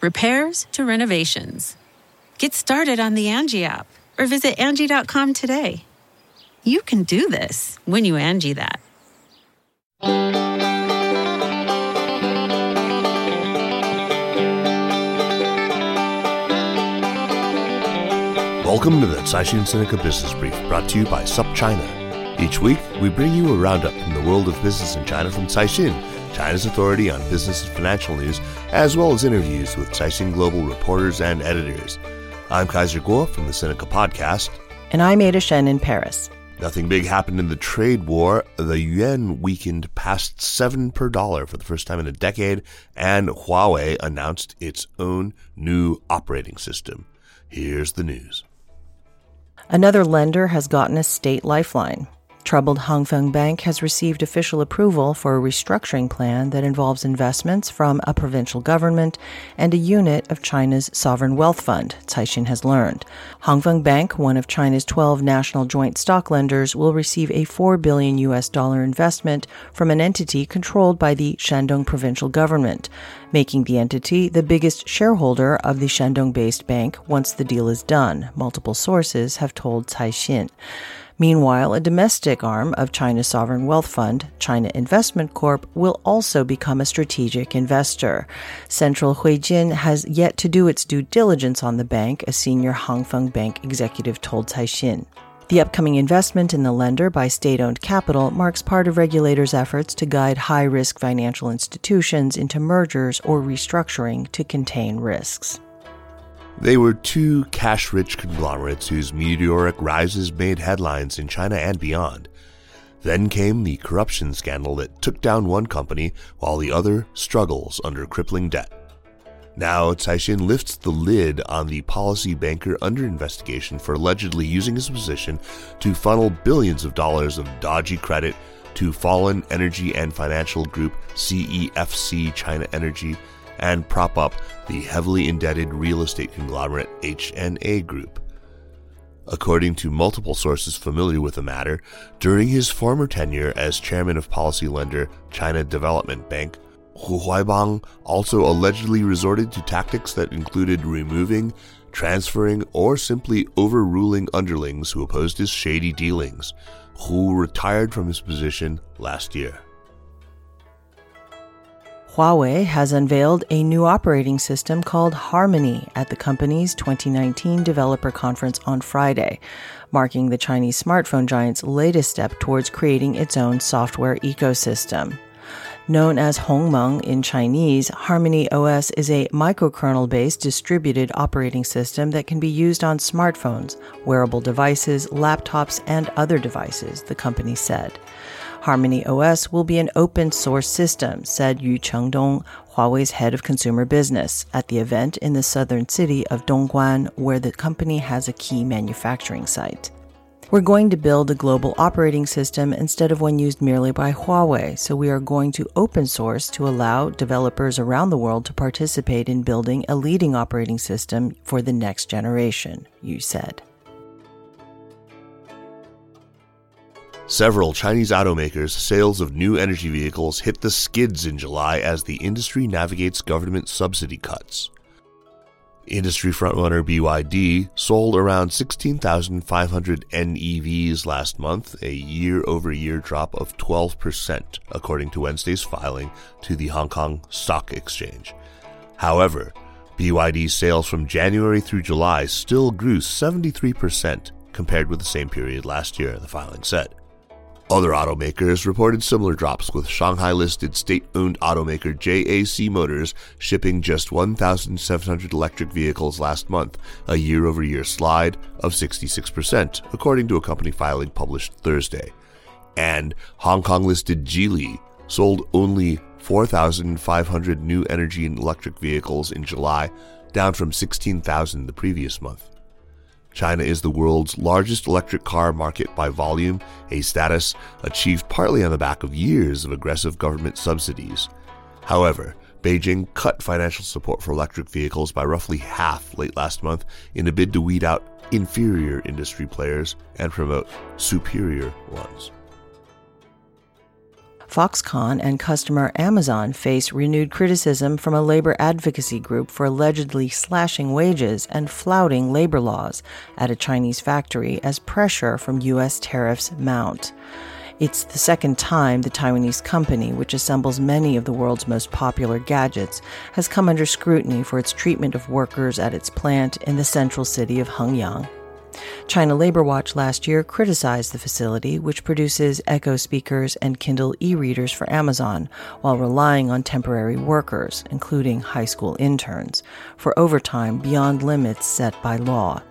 repairs to renovations. Get started on the Angie app or visit Angie.com today. You can do this when you Angie that. Welcome to the Caixin Sinica Business Brief, brought to you by SupChina. Each week, we bring you a roundup from the world of business in China from Caixin China's authority on business and financial news, as well as interviews with Caixin Global reporters and editors. I'm Kaiser Kuo from the Sinica Podcast. And I'm Ada Shen in Paris. Nothing big happened in the trade war. The yuan weakened past 7 per dollar for the first time in a decade, and Huawei announced its own new operating system. Here's the news. Another lender has gotten a state lifeline. Troubled Hengfeng Bank has received official approval for a restructuring plan that involves investments from a provincial government and a unit of China's sovereign wealth fund, Caixin has learned. Hengfeng Bank, one of China's 12 national joint stock lenders, will receive a 4 billion US dollar investment from an entity controlled by the Shandong provincial government, making the entity the biggest shareholder of the Shandong-based bank once the deal is done, multiple sources have told Caixin. Meanwhile, a domestic arm of China's sovereign wealth fund, China Investment Corp, will also become a strategic investor. Central Huijin has yet to do its due diligence on the bank, a senior Hengfeng Bank executive told Caixin. The upcoming investment in the lender by state owned capital marks part of regulators' efforts to guide high risk financial institutions into mergers or restructuring to contain risks. They were two cash rich conglomerates whose meteoric rises made headlines in China and beyond. Then came the corruption scandal that took down one company while the other struggles under crippling debt. Now, Caixin lifts the lid on the policy banker under investigation for allegedly using his position to funnel billions of dollars of dodgy credit to fallen energy and financial group CEFC China Energy and prop up the heavily indebted real estate conglomerate HNA Group. According to multiple sources familiar with the matter, during his former tenure as chairman of policy lender China Development Bank, Hu Huaibang also allegedly resorted to tactics that included removing, transferring, or simply overruling underlings who opposed his shady dealings. Hu retired from his position last year. Huawei has unveiled a new operating system called Harmony at the company's 2019 developer conference on Friday, marking the Chinese smartphone giant's latest step towards creating its own software ecosystem. Known as Hongmeng in Chinese, Harmony OS is a microkernel based distributed operating system that can be used on smartphones, wearable devices, laptops, and other devices, the company said. Harmony OS will be an open source system, said Yu Chengdong, Huawei's head of consumer business, at the event in the southern city of Dongguan, where the company has a key manufacturing site. We're going to build a global operating system instead of one used merely by Huawei, so we are going to open source to allow developers around the world to participate in building a leading operating system for the next generation, Yu said. Several Chinese automakers' sales of new energy vehicles hit the skids in July as the industry navigates government subsidy cuts. Industry frontrunner BYD sold around 16,500 NEVs last month, a year over year drop of 12%, according to Wednesday's filing to the Hong Kong Stock Exchange. However, BYD sales from January through July still grew 73% compared with the same period last year, the filing said. Other automakers reported similar drops, with Shanghai listed state owned automaker JAC Motors shipping just 1,700 electric vehicles last month, a year over year slide of 66%, according to a company filing published Thursday. And Hong Kong listed Geely sold only 4,500 new energy and electric vehicles in July, down from 16,000 the previous month. China is the world's largest electric car market by volume, a status achieved partly on the back of years of aggressive government subsidies. However, Beijing cut financial support for electric vehicles by roughly half late last month in a bid to weed out inferior industry players and promote superior ones. Foxconn and customer Amazon face renewed criticism from a labor advocacy group for allegedly slashing wages and flouting labor laws at a Chinese factory as pressure from U.S. tariffs mount. It's the second time the Taiwanese company, which assembles many of the world's most popular gadgets, has come under scrutiny for its treatment of workers at its plant in the central city of Hengyang. China Labor Watch last year criticized the facility, which produces Echo speakers and Kindle e readers for Amazon, while relying on temporary workers, including high school interns, for overtime beyond limits set by law.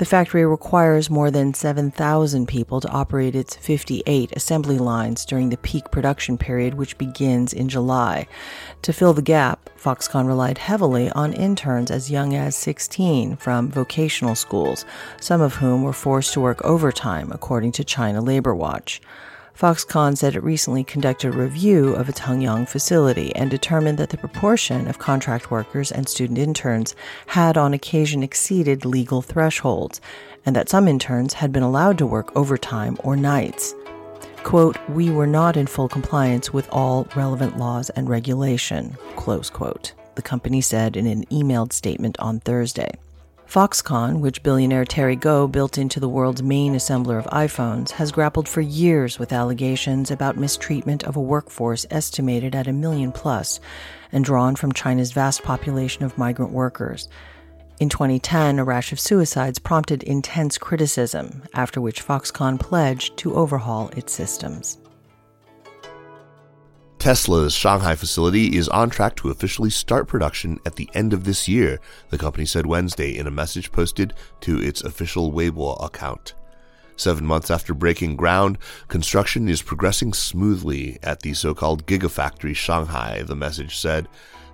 The factory requires more than 7,000 people to operate its 58 assembly lines during the peak production period, which begins in July. To fill the gap, Foxconn relied heavily on interns as young as 16 from vocational schools, some of whom were forced to work overtime, according to China Labor Watch. Foxconn said it recently conducted a review of its Hengyang facility and determined that the proportion of contract workers and student interns had on occasion exceeded legal thresholds, and that some interns had been allowed to work overtime or nights. Quote, we were not in full compliance with all relevant laws and regulation, close quote, the company said in an emailed statement on Thursday. Foxconn, which billionaire Terry Gou built into the world's main assembler of iPhones, has grappled for years with allegations about mistreatment of a workforce estimated at a million plus and drawn from China's vast population of migrant workers. In 2010, a rash of suicides prompted intense criticism, after which Foxconn pledged to overhaul its systems. Tesla's Shanghai facility is on track to officially start production at the end of this year, the company said Wednesday in a message posted to its official Weibo account. Seven months after breaking ground, construction is progressing smoothly at the so called Gigafactory Shanghai, the message said.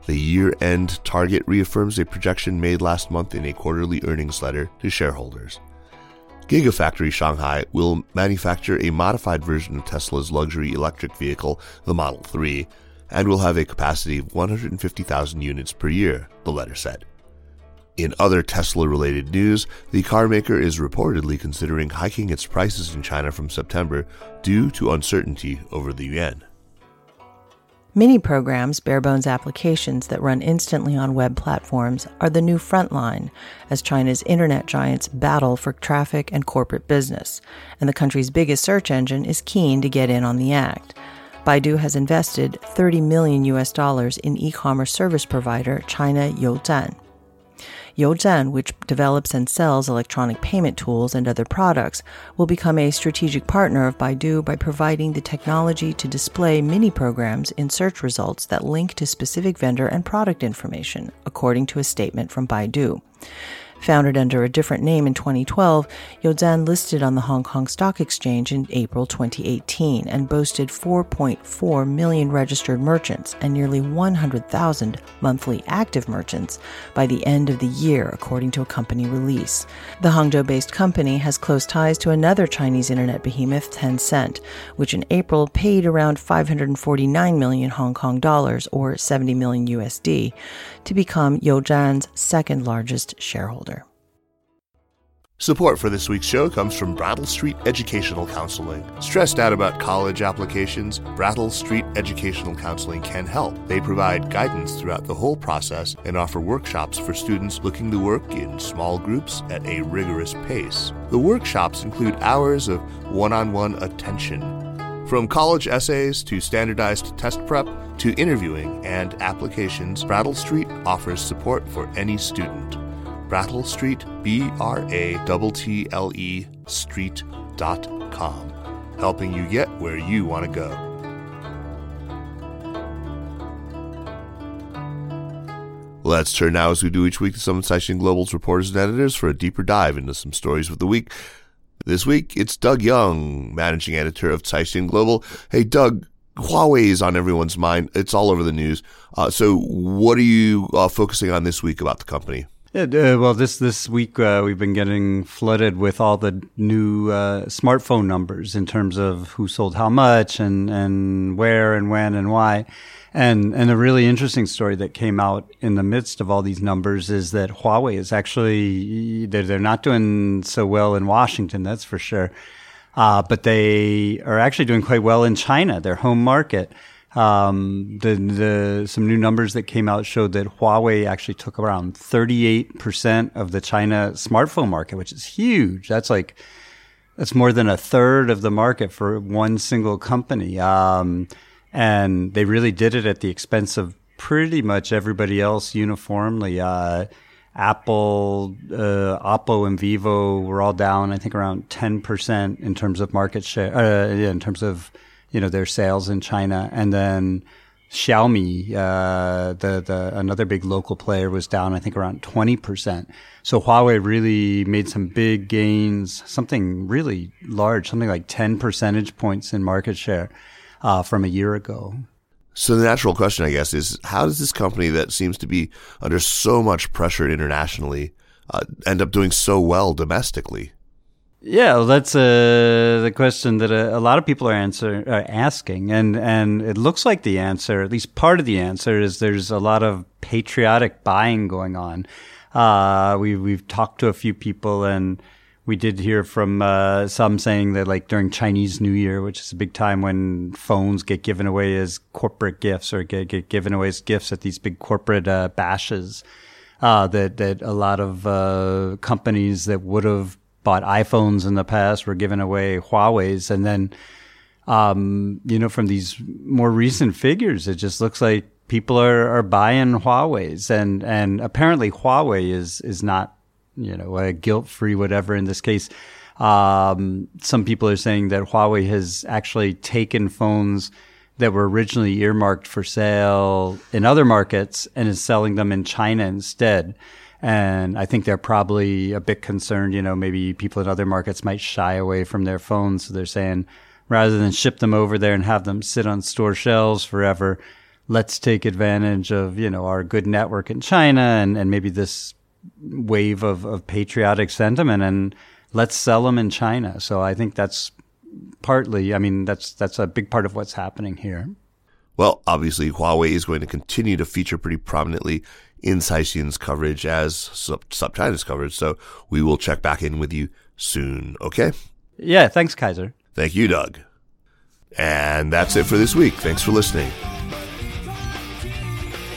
The year end target reaffirms a projection made last month in a quarterly earnings letter to shareholders. Gigafactory Shanghai will manufacture a modified version of Tesla's luxury electric vehicle, the Model 3, and will have a capacity of 150,000 units per year, the letter said. In other Tesla related news, the carmaker is reportedly considering hiking its prices in China from September due to uncertainty over the yuan. Mini programs, barebones applications that run instantly on web platforms, are the new frontline as China's internet giants battle for traffic and corporate business. And the country's biggest search engine is keen to get in on the act. Baidu has invested 30 million US dollars in e-commerce service provider China Youzan. Youzan, which develops and sells electronic payment tools and other products, will become a strategic partner of Baidu by providing the technology to display mini programs in search results that link to specific vendor and product information, according to a statement from Baidu. Founded under a different name in 2012, Youzan listed on the Hong Kong Stock Exchange in April 2018 and boasted 4.4 million registered merchants and nearly 100,000 monthly active merchants by the end of the year, according to a company release. The Hangzhou based company has close ties to another Chinese internet behemoth, Tencent, which in April paid around 549 million Hong Kong dollars or 70 million USD to become Youzan's second largest shareholder. Support for this week's show comes from Brattle Street Educational Counseling. Stressed out about college applications? Brattle Street Educational Counseling can help. They provide guidance throughout the whole process and offer workshops for students looking to work in small groups at a rigorous pace. The workshops include hours of one on one attention From college essays to standardized test prep to interviewing and applications, Brattle Street offers support for any student. Brattle Street, B R A T T L E Street.com, helping you get where you want to go. Let's turn now, as we do each week, to some of Caixin Global's reporters and editors for a deeper dive into some stories of the week. This week, it's Doug Young, managing editor of Caixin Global. Hey, Doug, Huawei is on everyone's mind. It's all over the news. Uh, so, what are you uh, focusing on this week about the company? Uh, well, this this week uh, we've been getting flooded with all the new uh, smartphone numbers in terms of who sold how much and and where and when and why. And and a really interesting story that came out in the midst of all these numbers is that Huawei is actually they're, they're not doing so well in Washington, that's for sure. Uh, but they are actually doing quite well in China, their home market. Um, the, the, some new numbers that came out showed that Huawei actually took around 38% of the China smartphone market, which is huge. That's like, that's more than a third of the market for one single company. Um, and they really did it at the expense of pretty much everybody else uniformly. Uh, Apple, uh, Oppo, and Vivo were all down. I think around ten percent in terms of market share. Uh, in terms of you know their sales in China, and then Xiaomi, uh, the the another big local player, was down. I think around twenty percent. So Huawei really made some big gains, something really large, something like ten percentage points in market share uh, from a year ago. So the natural question, I guess, is how does this company that seems to be under so much pressure internationally uh, end up doing so well domestically? Yeah, well, that's uh, the question that a, a, lot of people are answer are asking, and and it looks like the answer, at least part of the answer, is there's a lot of patriotic buying going on. Uh, we we've talked to a few people and we did hear from uh, some saying that like during Chinese New Year, which is a big time when phones get given away as corporate gifts or get, get given away as gifts at these big corporate uh, bashes, uh, that that a lot of uh, companies that would have bought iPhones in the past were giving away Huawei's, and then um, you know from these more recent figures, it just looks like people are, are buying Huawei's, and and apparently Huawei is is not you know, a guilt free, whatever in this case. Um, some people are saying that Huawei has actually taken phones that were originally earmarked for sale in other markets and is selling them in China instead. And I think they're probably a bit concerned, you know, maybe people in other markets might shy away from their phones. So they're saying rather than ship them over there and have them sit on store shelves forever, let's take advantage of, you know, our good network in China and, and maybe this wave of, of patriotic sentiment and let's sell them in China. So I think that's partly, I mean, that's, that's a big part of what's happening here. Well, obviously, Huawei is going to continue to feature pretty prominently in Caixin's coverage as SupChina's coverage. So we will check back in with you soon. Okay? Yeah. Thanks, Kaiser. Thank you, Doug. And that's it for this week. Thanks for listening.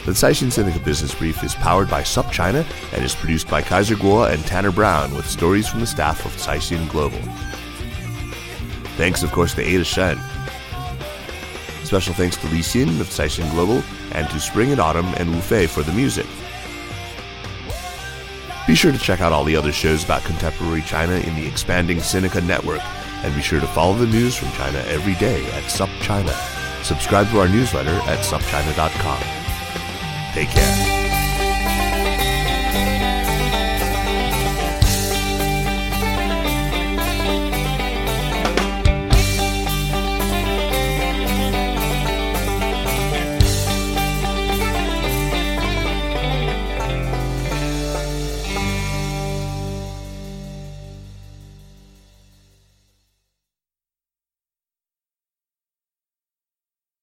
The Caixin Sinica Business Brief is powered by SupChina and is produced by Kaiser Kuo and Tanner Brown with stories from the staff of Caixin Global. Thanks, of course, to Ada Shen. Special thanks to Li Xin of Caixin Global and to Spring and Autumn and Wu Fei for the music. Be sure to check out all the other shows about contemporary China in the expanding Sinica network, and be sure to follow the news from China every day at SupChina. Subscribe to our newsletter at supchina.com. Take care.